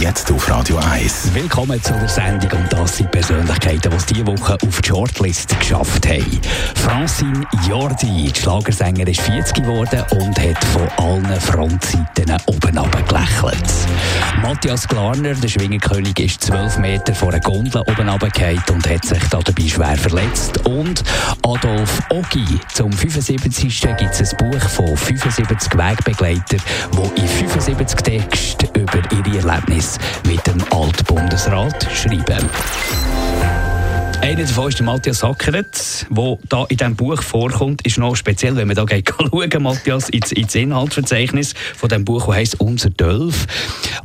Jetzt auf Radio 1. Willkommen zu der Sendung und das sind Persönlichkeiten, die es diese Woche auf die Shortlist geschafft haben. Francine Jordi, die Schlagersänger, ist 40 geworden und hat von allen Frontseiten oben gelächelt. Matthias Glarner, der Schwingerkönig, ist 12 Meter vor einer Gondel oben runtergefallen und hat sich dabei schwer verletzt. Und Adolf Ogi, zum 75. gibt es ein Buch von 75 Wegbegleitern, die in 75 Texten über ihre Erlebnisse mit dem Altbundesrat schreiben. Einer davon ist der Matthias Hackeret, der da in diesem Buch vorkommt. Ist noch speziell, wenn man da geht, schauen, Matthias, ins, ins Inhaltsverzeichnis von dem Buch, das heisst «Unser Dölf».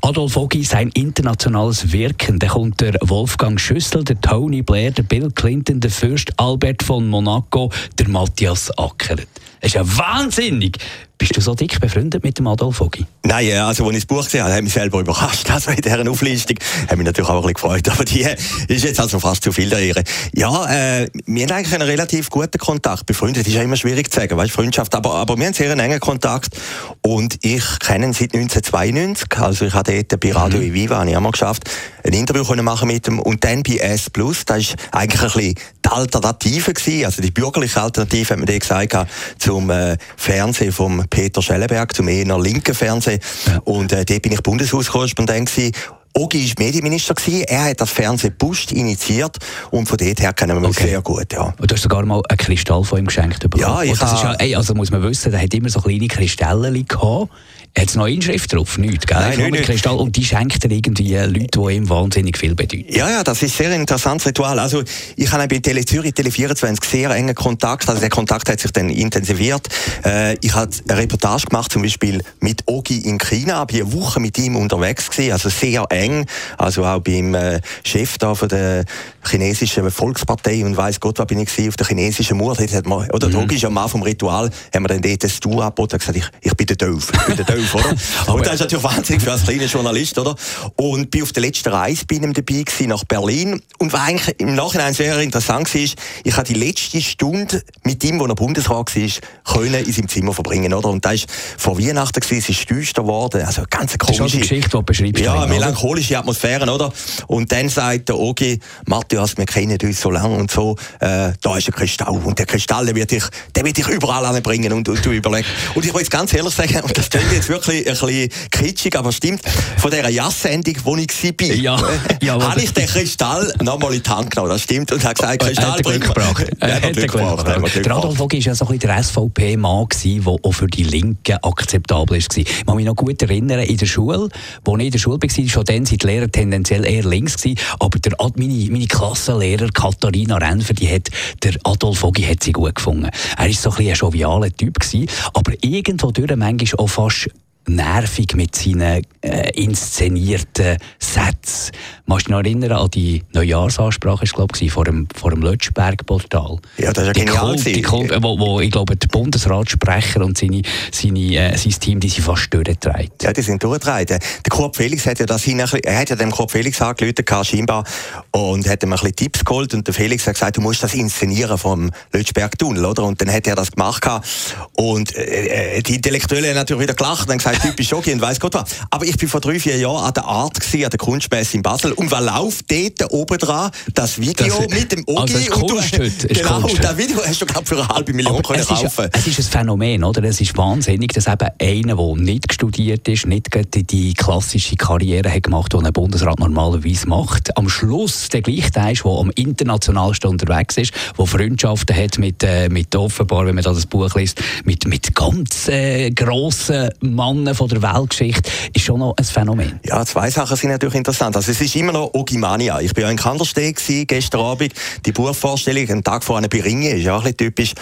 Adolf Ogi, sein internationales Wirken. Da kommt der Wolfgang Schüssel, der Tony Blair, der Bill Clinton, der Fürst Albert von Monaco, der Matthias Ackeret. Das ist ja wahnsinnig. Bist du so dick befreundet mit dem Adolf Ogi? Nein, also als ich das Buch gesehen habe, hat mich selber überrascht. Also in dieser Auflistung hat mich natürlich auch ein bisschen gefreut. Aber die ist jetzt also fast zu viel der Ehre. Ja, äh, wir haben eigentlich einen relativ guten Kontakt. Befreundet ist ja immer schwierig zu sagen, weißt, Freundschaft. Aber, aber wir haben sehr einen engen Kontakt. Und ich kenne ihn seit 1992. Also ich habe dort bei Radio mhm. Viva, habe ich auch geschafft, ein Interview können machen mit ihm. Und dann bei S+, Plus. das ist eigentlich ein bisschen die Alternative gewesen. Also die bürgerliche Alternative, hat man gesagt, zum äh, Fernsehen vom Peter Schellenberg, zum eher linken Fernsehen. Ja. Und äh, dort bin ich Bundeshauskorrespondent gewesen. Ogi war Medienminister, gewesen. er hat das Fernsehbust initiiert und von dort her kennen wir uns okay. sehr gut. Ja. Und du hast sogar mal einen Kristall von ihm geschenkt bekommen. Ja, ich das ist ja, also muss man wissen, er hat immer so kleine Kristalle gehabt hat es noch Inschrift drauf? Nichts, gell? Nein, nicht, Kristall. Und die schenkt er irgendwie Leuten, die ihm wahnsinnig viel bedeuten. Ja, ja, das ist ein sehr interessantes Ritual. Also, ich habe bei Tele Zürich, Tele 24 sehr engen Kontakt. Also, der Kontakt hat sich dann intensiviert. Äh, ich habe eine Reportage gemacht, zum Beispiel mit Ogi in China. Ich eine Woche mit ihm unterwegs gewesen. Also, sehr eng. Also, auch beim äh, Chef da von der chinesischen Volkspartei und weiss Gott, was bin ich gewesen, auf der chinesischen Mauer. Hat man, oder, mhm. Ogi ist ja mal vom Ritual, haben wir dann dort ein Stuhl angeboten und gesagt, ich, ich bin der Doof. Ich bin der Doof. 11, oder? und das ist natürlich wahnsinnig für als kleiner Journalist, oder? Und bin auf der letzten Reise bei ihm dabei gewesen, nach Berlin. Und was eigentlich im Nachhinein sehr interessant war, ich habe die letzte Stunde mit ihm, wo er Bundesrat war, können in seinem Zimmer verbringen, oder? Und da ist vor Weihnachten gewesen, es ist düster geworden, also ganz komische... Das ist die Geschichte, die du beschreibst. Ja, melancholische Atmosphäre, oder? Und dann sagt der Ogi, Matthias, wir kennen uns so lange und so, äh, da ist ein Kristall. Und der Kristall, der wird dich, der wird dich überall anbringen und, und du überlegst. Und ich will jetzt ganz ehrlich sagen, und das klingt jetzt wirklich ein bisschen kitschig, aber stimmt, von dieser Jazz-Sendung, wo ich war, ja, ja, habe ich den Kristall nochmal in die Hand genommen, das stimmt, und habe gesagt, Kristall bringt gebracht. Ja, Glück gebracht. Der Adolf Vogt war ja so ein der SVP-Mann, der auch für die Linken akzeptabel war. Ich kann mich noch gut erinnern, in der Schule, wo ich in der Schule war, schon dann sind die Lehrer tendenziell eher links gewesen, aber der, meine, meine Klassenlehrer Katharina Renfer, die hat, der Adolf Vogt hat sie gut gefunden. Er war so ein, ein jovialer Typ gewesen, aber irgendwo durch manchmal auch fast nervig mit seinen äh, inszenierten Sätzen. Kannst du dich noch erinnern an die Neujahrsansprache, ich glaube, vor dem, vor dem Lötschberg-Portal? Ja, das ist ja die genial. Kult, die Kult, wo, wo, ich glaube, der Bundesratssprecher und seine, seine, äh, sein Team, die sind fast durchgetragen. Ja, die sind durchgetragen. Der Kurt Felix hat ja das hin, er hat ja dem Kurt Felix angerufen, scheinbar, und hat ihm ein bisschen Tipps geholt, und der Felix hat gesagt, du musst das inszenieren vom Lötschberg-Tunnel, oder? Und dann hat er das gemacht, und äh, äh die Intellektuellen haben natürlich wieder gelacht und gesagt, typisch Jogi und weiss Gott was. Aber ich bin vor drei, vier Jahren an der Art gewesen, an der Kunstmesse in Basel. Und was läuft dort oben dran? Das Video das, mit dem Ogi. Also ist und du, heute. Genau, und das Video hast du gerade für eine halbe Million können es kaufen. Ist, es ist ein Phänomen, oder? Es ist wahnsinnig, dass eben einer, der nicht studiert ist, nicht die, die klassische Karriere hat gemacht, die ein Bundesrat normalerweise macht, am Schluss der gleiche Teil ist, der am internationalsten unterwegs ist, der Freundschaften hat mit, äh, mit offenbar, wenn man das Buch liest, mit, mit ganz äh, grossen Männern von der Weltgeschichte, ist schon noch ein Phänomen. Ja, zwei Sachen sind natürlich interessant. Also es ist immer noch Ogimania. Ich war ja in Kandersteg gestern Abend. Die Buchvorstellung, einen Tag vor einer Beringe, ist ja auch ein typisch.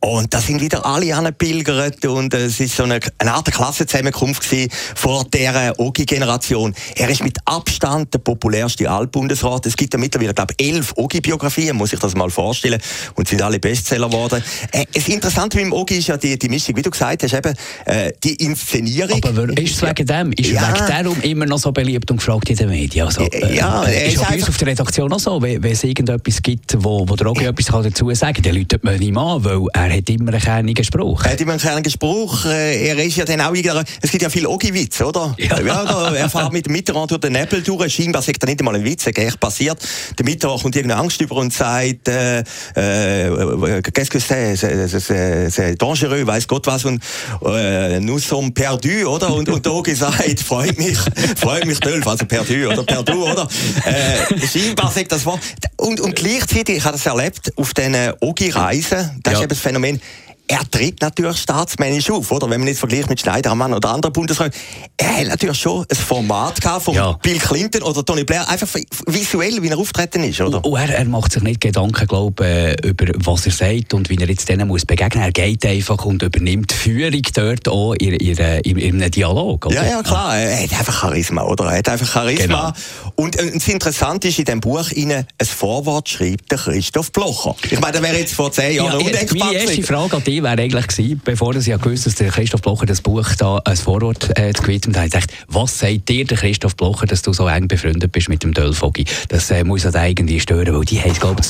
Und da sind wieder alle angepilgert und es ist so eine, eine Art Klassenzusammenkunft gewesen vor dieser Ogi-Generation. Er ist mit Abstand der populärste Altbundesrat. Es gibt ja mittlerweile, glaube ich, elf Ogi-Biografien, muss ich das mal vorstellen. Und sind alle Bestseller geworden. Äh, das Interessante beim Ogi ist ja die, die Mischung, wie du gesagt hast, eben, äh, die Inszenierung schwierig. Aber ist es wegen dem? Ist ja. er wegen darum immer noch so beliebt und gefragt in den Medien? Also, äh, ja, äh, ist, ist bei uns auf der Redaktion auch so, wenn, wenn es irgendetwas gibt, wo, wo der Rogi etwas kann dazu sagen kann, dann läutet man ihm an, weil er hat immer einen kernigen Spruch. Er hat immer einen kernigen Spruch. Äh, er ist ja dann auch wieder, es gibt ja viel Ogi-Witz, oder? Ja. ja er fährt mit dem Mitterrand durch den Nebel durch, scheinbar sagt er nicht einmal ein Witz, echt passiert. Der Mitterrand kommt irgendeine Angst über und sagt, äh, äh, qu'est-ce que c'est, c'est dangereux, weiß Gott was, und äh, nous sommes perdus, oder? Und, und Ogi sagt, freut mich, freut mich Dölf, also perdu, oder perdu, oder? Äh, scheinbar sagt das Wort. Und, und gleichzeitig, ich habe das erlebt, auf diesen Ogi-Reisen, das ja. ist eben das Phänomen, er tritt natürlich staatsmännisch auf, oder? Wenn man jetzt vergleicht mit Schneidermann oder anderen Bundesräten. Er hat natürlich schon ein Format gehabt von ja. Bill Clinton oder Tony Blair, einfach visuell, wie er auftreten ist, oder? Und er, er macht sich nicht Gedanken, glaube äh, über was er sagt und wie er jetzt denen muss begegnen. Er geht einfach und übernimmt Führung dort auch in, in, in, in einem Dialog, oder? Ja, ja, klar. Er hat einfach Charisma, oder? Er hat einfach Charisma. Genau. Und äh, das Interessante ist, in diesem Buch ein Vorwort schreibt der Christoph Blocher. Ich meine, der wäre jetzt vor zehn Jahren ja, undenkbar Meine erste Frage an dich wäre eigentlich gewesen, bevor sie ja gewusst dass der Christoph Blocher das Buch da ein Vorwort äh, gewidmet hat, gesagt, was sagt dir der Christoph Blocher, dass du so eng befreundet bist mit dem Dölfogi? Das äh, muss das irgendwie stören, weil die haben, glaube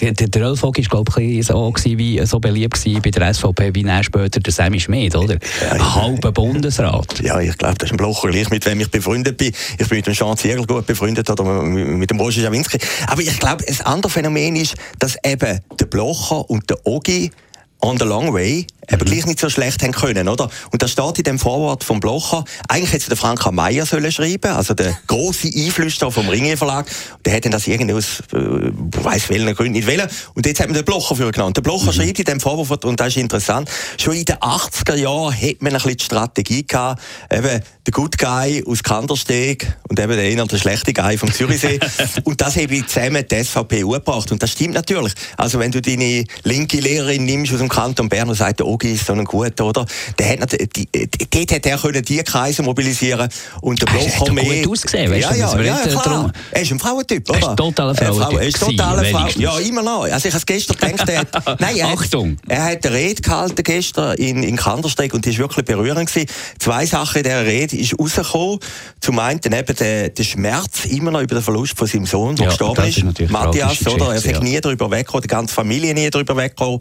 der, der Dölfogi ist, glaube ich, so, wie, so beliebt bei der SVP wie dann später der Sammy Schmidt, oder? Ja, Halber Bundesrat. Ja, ich glaube, das ist ein Blocher gleich, mit wem ich befreundet bin. Ich bin mit dem Jean Ziegler gut befreundet oder mit dem Roger Schawinski. Aber ich glaube, ein anderes Phänomen ist, dass eben der Blocher und der Ogi on the long way aber gleich nicht so schlecht haben können, oder? Und da steht in dem Vorwort vom Blocher, eigentlich hätte es der Franka Meyer sollen schreiben, also der große Einflüster vom Ringe Verlag. Der hätte das irgendwie aus, äh, weiß welchen Gründen nicht wählen. Und jetzt hat man den Blocher für genannt. Der Blocher mhm. schreibt in dem Vorwort, und das ist interessant, schon in den 80er Jahren hat man ein bisschen die Strategie gehabt, eben der Good Guy aus Kandersteg und eben der eher der schlechte Guy vom Zürichsee. und das habe ich zusammen die SVP gebracht. Und das stimmt natürlich. Also wenn du deine linke Lehrerin nimmst aus dem Kanton Bern und sagst, oh, Logi ist so ein guter, oder? Der hat, die, die, dort hat er können die Kreise mobilisieren und der Bloch mehr... gut ausgesehen, weißt ja, du? Ja, ja, ja, klar. Er ist ein Frauentyp, oder? Er ist totaler Frauentyp. Er ist totaler Frau. Ja, immer noch. Also ich habe gestern gedacht, er hat... Nein, er Achtung! Hat, er hat eine Rede gehalten gestern in, in Kandersteg und die war wirklich berührend gewesen. Zwei Sachen in dieser Rede ist rausgekommen. Zum einen eben der, der Schmerz immer noch über den Verlust von seinem Sohn, der ja, gestorben ist. Matthias, oder? Er ist ja. nie darüber weggekommen, die ganze Familie nie darüber weggekommen.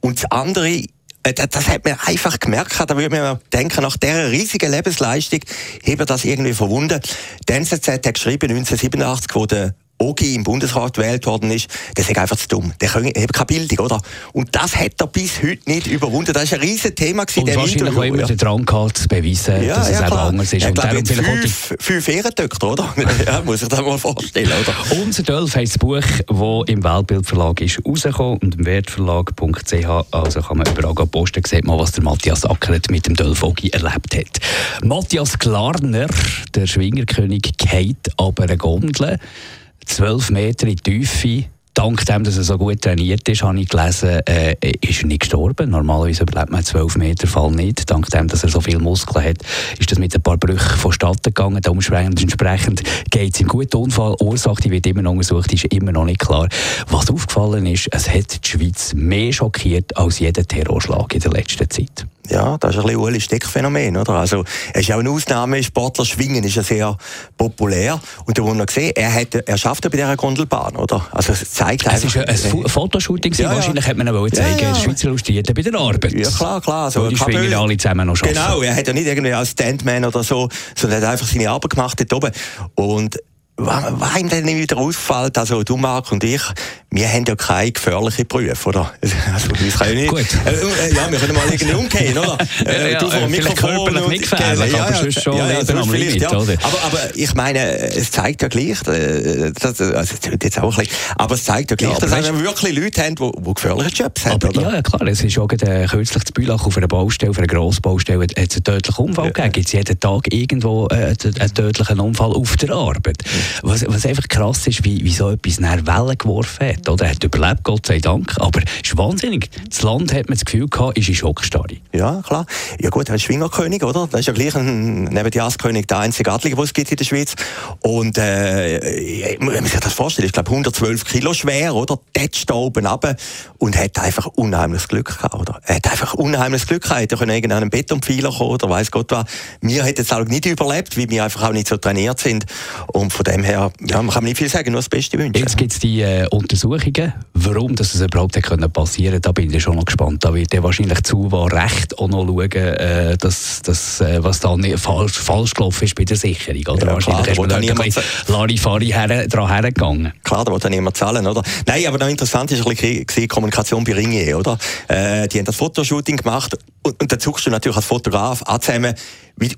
Und das andere das hat man einfach gemerkt. Da würde man denken, nach dieser riesigen Lebensleistung habe das irgendwie verwunden. Die NZZ hat geschrieben, 1987, wo der Ogi im Bundesrat gewählt worden ist, der ist einfach zu dumm. Der hat keine Bildung, oder? Und das hat er bis heute nicht überwunden. Das war ein riesiges Thema. Und wahrscheinlich auch immer ja. den Drang gehabt, zu beweisen, ja, dass ja, es eben anders ist. Ja, und darum fünf, fünf Ehrentöchter, oder? ja, muss ich das mal vorstellen, oder? Unser Dölf heisst das Buch, das im Weltbildverlag ist rausgekommen und im wertverlag.ch, also kann man überall posten, sieht mal, was der Matthias Ackert mit dem Dölf Ogi erlebt hat. Matthias Klarner, der Schwingerkönig, geht aber eine Gondel. 12 Meter in Tiefe. Dank dem, dass er so gut trainiert ist, habe ich gelesen, äh, ist er nicht gestorben. Normalerweise überlebt man 12 Meter Fall nicht. Dank dem, dass er so viele Muskeln hat, ist das mit ein paar Brüchen vonstatten gegangen. Entsprechend geht es ihm gut. Die Unfallursache die wird immer noch untersucht, ist immer noch nicht klar. Was aufgefallen ist, es hat die Schweiz mehr schockiert als jeder Terrorschlag in der letzten Zeit. Ja, das ist ein bisschen Uli Steck-Phänomen, oder? Also, es ist auch eine Ausnahme, Sportler schwingen ist ja sehr populär. Und da haben wir gesehen, er, hat, er schafft ja bei dieser Gondelbahn, oder? Also, es zeigt es einfach... Es war ein Fotoshooting, ja, wahrscheinlich hat man auch zeigen, ja, ja. Schweizer Illustrierten bei der Arbeit. Ja, klar, klar. Also, die schwingen ja alle zusammen noch schaffen. Genau, er hat ja nicht irgendwie als Standman oder so, sondern er hat einfach seine Arbeit gemacht dort oben. Und was ihm dann wieder auffällt, also du, Marc und ich, wir haben ja keine gefährlichen Berufe, oder? Also, wir können ja nicht. Gut. Äh, äh, ja, wir können mal irgendwie umgehen, oder? Äh, ja, du vom äh, Mikrofon und, nicht gefährlich, ja, aber sonst schon ja, ja, Leben am Limit, ja. oder? Aber, aber ich meine, es zeigt ja gleich, äh, das, also es jetzt auch ein bisschen, aber es zeigt ja gleich, ja, dass wir wirklich Leute haben, die, die gefährliche Jobs haben, aber, oder? Ja, klar, es ist auch äh, kürzlich zu Bülach auf einer Baustelle, auf einer Grossbaustelle, hat es einen tödlichen Unfall gegeben. Gibt es jeden Tag irgendwo äh, einen tödlichen Unfall auf der Arbeit? Was, was einfach krass ist, wie, wie so etwas nach Wellen geworfen hat. Oder? Er hat überlebt, Gott sei Dank. Aber es ist wahnsinnig. Das Land hat man das Gefühl gehabt, ist in Schockstarre. Ja, klar. Ja gut, er ist Schwingerkönig, oder? Das ist ja gleich ein, neben Jaskönig der einzige Adlige, den es gibt in der Schweiz. Und äh, man sich das vorstellt, ich glaube 112 Kilo schwer, oder? Tätscht da oben runter und hat einfach unheimliches Glück gehabt, oder? Er hat einfach unheimliches Glück gehabt. Er konnte irgendeinen Betonpfeiler kommen oder weiß Gott was. Wir hätten es auch nicht überlebt, weil wir einfach auch nicht so trainiert sind. Und von dem her, ja, man kann nicht viel sagen, nur das Beste wünschen. Jetzt gibt es die äh, Untersuchungen, warum das überhaupt passieren konnte. Da bin ich schon noch gespannt. Da wird ja wahrscheinlich zu recht auch noch schauen, äh, dass, dass, äh, was da nicht falsch, falsch gelaufen ist bei der Sicherung. Oder? Ja, wahrscheinlich klar, ist man da Larifari her, dran hergegangen. Klar, da wollte niemand zahlen, oder? Nein, aber noch interessant ein bisschen die Kommunikation bei Ringier, oder? Äh, die haben das Fotoshooting gemacht und, und dann suchst du natürlich als Fotograf an zusammen,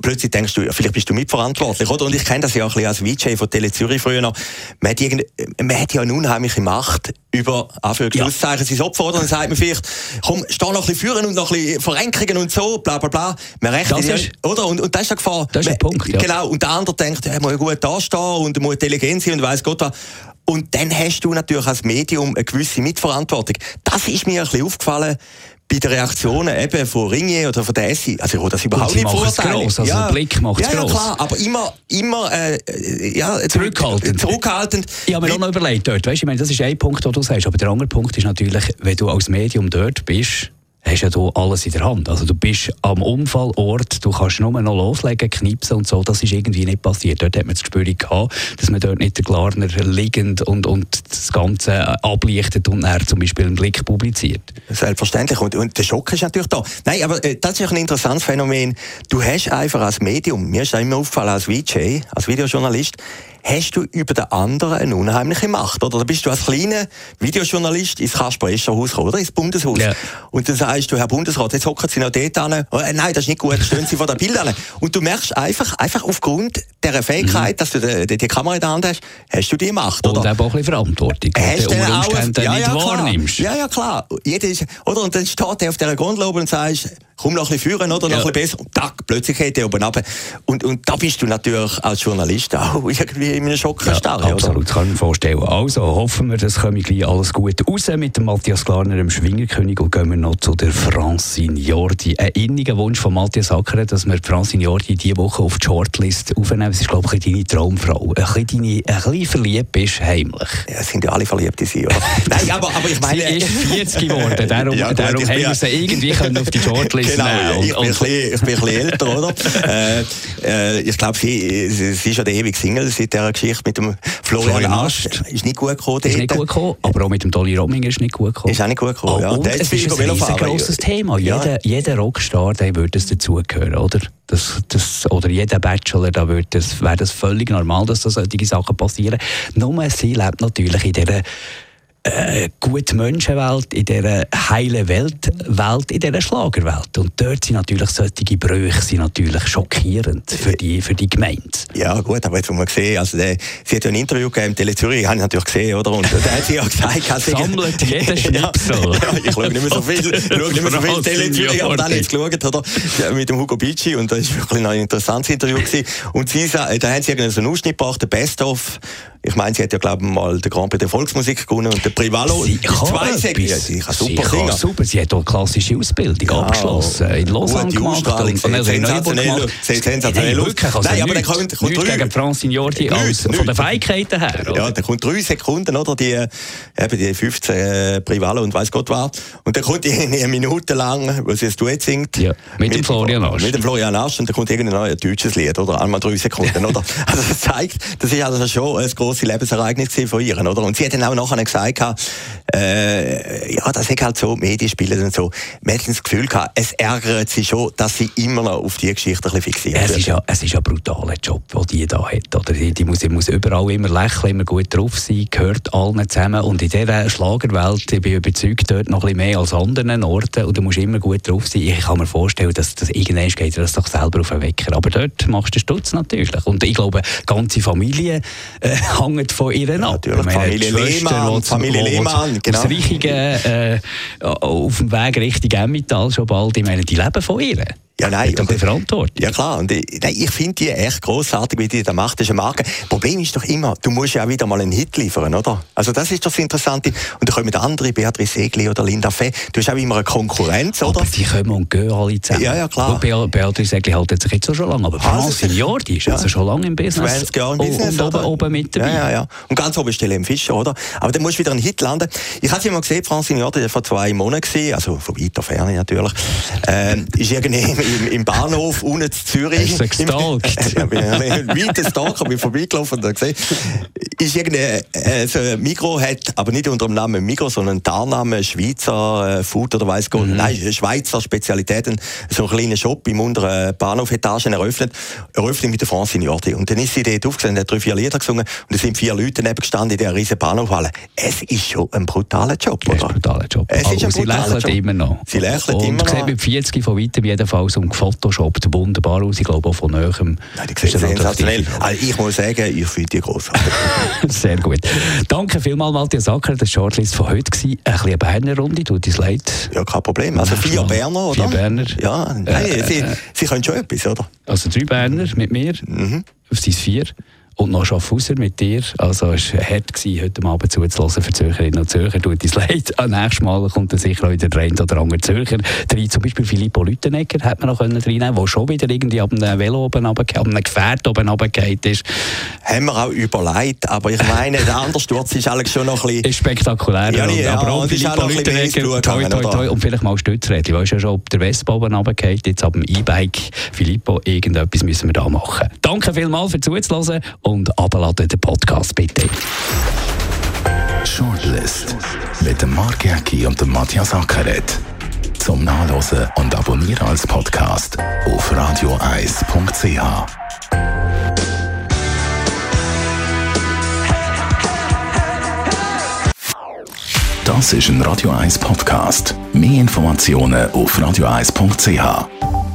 plötzlich denkst du, vielleicht bist du mitverantwortlich, oder? Und ich kenne das ja auch ein bisschen als VJ von Tele Zürich früher noch. Man hat, irgend, man hat ja eine unheimliche Macht über Anführungszeichen ja. sein Opfer, oder? Dann sagt man vielleicht, komm, steh noch ein bisschen führen und noch ein bisschen Verrenkungen und so, bla, bla, bla. Man rechnet, das ist, oder? Und, und das ist die Gefahr. Das ist der Punkt, ja. Genau. Und der andere denkt, er muss gut dastehen und muss intelligent sein und weiss Gott was. Und dann hast du natürlich als Medium eine gewisse Mitverantwortung. Das ist mir ein bisschen aufgefallen bei den Reaktionen eben von Ringier oder von der Essi, also ich das überhaupt nicht vorstellen. Gross, also ja, Blick macht es ja, gross. Ja klar, aber immer, immer äh, ja, zurückhaltend. zurückhaltend. Ich habe mir auch noch überlegt dort, weißt, ich meine, das ist ein Punkt, den du sagst, aber der andere Punkt ist natürlich, wenn du als Medium dort bist, hast ja du alles in der Hand. Also du bist am Unfallort, du kannst nur noch loslegen, knipsen und so. Das ist irgendwie nicht passiert. Dort hat man das Gespür gehabt, dass man dort nicht der Glarner liegend und, und das Ganze ablichtet und er zum Beispiel einen Blick publiziert. Selbstverständlich. Und, und der Schock ist natürlich da. Nein, aber äh, das ist ein interessantes Phänomen. Du hast einfach als Medium, mir ist das immer aufgefallen als VJ, als Videojournalist, hast du über den anderen eine unheimliche Macht. Oder da bist du als kleiner Videojournalist ins Kasper-Escher-Haus gekommen, oder? Ins Bundeshaus. Ja. Und dann sagst du, Herr Bundesrat, jetzt hocken Sie noch dort an. Oh, nein, das ist nicht gut, stehen Sie vor der Bild an. Und du merkst einfach, einfach aufgrund dieser Fähigkeit, mhm. dass du die, die, die, Kamera in der Hand hast, hast du die Macht, oder? Und auch ein bisschen Verantwortung, hast du Umständen ja, ja, nicht wahrnimmst. Ja, ja, klar. Jeder ist, oder? Und dann steht er auf dieser Gondel und sagst, komm noch ein bisschen führen oder noch ja. ein bisschen besser. Und tack, plötzlich geht er oben runter. Und, und da bist du natürlich als Journalist auch irgendwie in einem Schock ja, Absolut, kann ich mir vorstellen. Also hoffen wir, dass kommt gleich alles gut raus mit dem Matthias Glarner, dem Schwingerkönig. Und gehen wir noch zu der Francine Jordi. Ein inniger Wunsch von Matthias Acker, dass wir Francine Jordi diese Woche auf die Shortlist aufnehmen. Das ist, glaube ich, deine Traumfrau. Ein bisschen, deine, ein bisschen verliebt bist, heimlich. Ja, sind ja alle verliebt in sie, oder? Nein, aber, aber ich meine... Sie ist 40 geworden, darum, ja, darum haben wir sie irgendwie auf die Shortlist genau, ich, bin ein bisschen, ich bin ein bisschen älter, oder? äh, äh, ich glaube, sie, sie ist ja der ewige Single seit dieser Geschichte mit dem Florian, Florian Ast. Ist nicht gut gekommen. Ist nicht gut gekommen, aber auch mit dem Dolly Romming ist nicht gut gekommen. Ist auch nicht gut gekommen, oh, ja. Und es ist ein riesengroßes Thema. Ja. Jeder, jeder Rockstar, der würde das dazugehören, oder? Das, das, oder jeder Bachelor, da wäre das, wär das völlig normal, dass da solche Sachen passieren. Nur sie lebt natürlich in dieser äh, gute Menschenwelt, in dieser heilen Welt, Welt, in dieser Schlagerwelt. Und dort sind natürlich solche Brüche sind natürlich schockierend für die, für die Gemeinde. Ja gut, aber jetzt muss man sehen, also der, sie hat ja ein Interview gegeben im Tele Zürich, habe ich natürlich gesehen, oder? Und da hat sie ja gesagt... Also, Sammelt jeden Schnipsel. ja, ja, ich schaue nicht mehr so viel, schaue nicht mehr so viel Tele Zürich, aber dann jetzt geschaut, oder? Mit dem Hugo Bicci und das war wirklich ein interessantes Interview gewesen. Und sie, da haben sie so einen Ausschnitt gebracht, der Best-of ich meine, sie hat ja, glaube ich, mal den Grand Prix der Volksmusik gewonnen und der Privalo sie kann zwei. Ja, sie kann super singen. Super. Sie hat auch klassische Ausbildung ja, abgeschlossen. In Lausanne gemacht. Und, und sensationell. sensationell Nein, Nein aber dann kommt, kommt drei, gegen Jordi als, von den Fähigkeiten her. Oder? Ja, dann kommt drei Sekunden, oder? Die, eben die 15 äh, Privalo und weiß Gott was. Und dann kommt die eine Minute lang, wo sie ein Duett singt. Ja, mit, mit dem Florian Asch. Mit dem Florian Asch. Und dann kommt irgendein deutsches Lied, oder? Einmal drei Sekunden, oder? Also das zeigt, das ist also schon ein großes Lebensereignis von ihr, oder? Und sie hat dann auch nachher gesagt, äh, ja, das ist halt so, Medien spielen und so. Man hat das Gefühl gehabt, es ärgert sie schon, dass sie immer noch auf die Geschichte ein bisschen fixiert es ist ja, Es ist ja ein brutaler Job, den die da hat, oder? Die, die, muss, die muss überall immer lächeln, immer gut drauf sein, gehört allen zusammen. Und in dieser Schlagerwelt, ich bin überzeugt, dort noch ein bisschen mehr als anderen Orten, und du musst immer gut drauf sein. Ich kann mir vorstellen, dass das irgendwann geht das doch selber auf den Wecker. Aber dort machst du Stutz natürlich. Und ich glaube, die ganze Familie äh, hängt von ihr ja, Natürlich, Familie Lehmann, Familie Lehmann, genau. Aus Reichingen, äh, auf dem Weg Richtung Emmental schon bald, ich meine, die leben von ihr. Ja, nein. Doch eine Verantwortung. Ja, klar. Und ich, nein, ich finde die echt großartig, wie die das macht. Das ist eine Marke. Problem ist doch immer, du musst ja auch wieder mal einen Hit liefern, oder? Also das ist doch das Interessante. Und da kommen andere, Beatrice Egli oder Linda Fee. Du hast auch immer eine Konkurrenz, oder? Aber die kommen und gehen alle zusammen. Ja, ja, klar. Be Beatrice Egli hält sich jetzt auch schon lange, aber Francine Jordi ist ja. also schon lange im Business. 20 Jahre im Business, Und oben, oben mit dabei. Ja, ja, ja. Und ganz oben ist Helene Fischer, oder? Aber dann musst du wieder einen Hit landen. Ich habe sie mal gesehen, Francine Jordi, der vor zwei Monaten also von weiter Ferne natürlich, ähm, ist irgendwie im, im Bahnhof unten zu Zürich. Hast du gestalkt? ja, weiter Stalker, bin vorbeigelaufen und habe gesehen, ist irgendein so ein Mikro hat, aber nicht unter dem Namen Mikro, sondern Tarname Schweizer äh, Food oder weiss Gott, mhm. nein, Schweizer Spezialitäten, so einen kleinen Shop im unteren Bahnhofetagen eröffnet, eröffnet mit der Francine Jordi. Und dann ist sie dort aufgesehen, hat drei, vier Lieder gesungen und es sind vier Leute neben gestanden in dieser riesen Bahnhofhalle. Es ist schon ein brutaler Job, Das ist oder? ein brutaler Job. Es ist ein sie brutaler lächelt Job. immer noch. Sie lächelt und immer noch. sieht mit 40 von weitem jedenfalls und gefotoshoppt wunderbar aus. Ich glaube auch von Nähem. Nein, die sehen sensationell. Also ich muss sagen, ich finde die grossartig. Sehr gut. Danke vielmals, Matthias Acker. Das war die Shortlist von heute. gewesen. Ein bisschen eine Berner Runde, tut uns leid. ja, kein Problem. Also vier. Berner, oder? Vier Berner. Ja, nein, Äh, sie, sie können schon etwas, oder? Also drei Berner mit mir, Mhm. auf sind vier. Und noch Schaffhauser mit dir. Also es war hart, gewesen, heute Abend zuzuhören für Zürcherinnen und Zürcher. Tut uns leid. Am nächsten Mal kommt dann sicher auch wieder der eine oder andere Zürcher rein. Zum Beispiel Filippo Lütenegger hätte man noch können reinnehmen der schon wieder irgendwie ab einem Velo oben runtergefallen, ab einem Gefährt oben runtergefallen ist. Haben wir auch überlegt, aber ich meine, der andere Sturz ist alles schon noch ein bisschen... Ist spektakulär. Ja, und- ja, aber auch Filippo mehr toi, toi, toi. Und vielleicht mal Stützrädchen. Weißt du ja schon, ob der Vespa oben runtergefallen jetzt ab dem E-Bike. Filippo, irgendetwas müssen wir da machen. Danke vielmals für zuzuhören und abladen den Podcast bitte. Shortlist mit dem Mark Jäcki und dem Matthias Ackeret. Zum Nachlesen und Abonnieren als Podcast auf radioeis.ch. Das ist ein Radio 1 Podcast. Mehr Informationen auf radioeis.ch.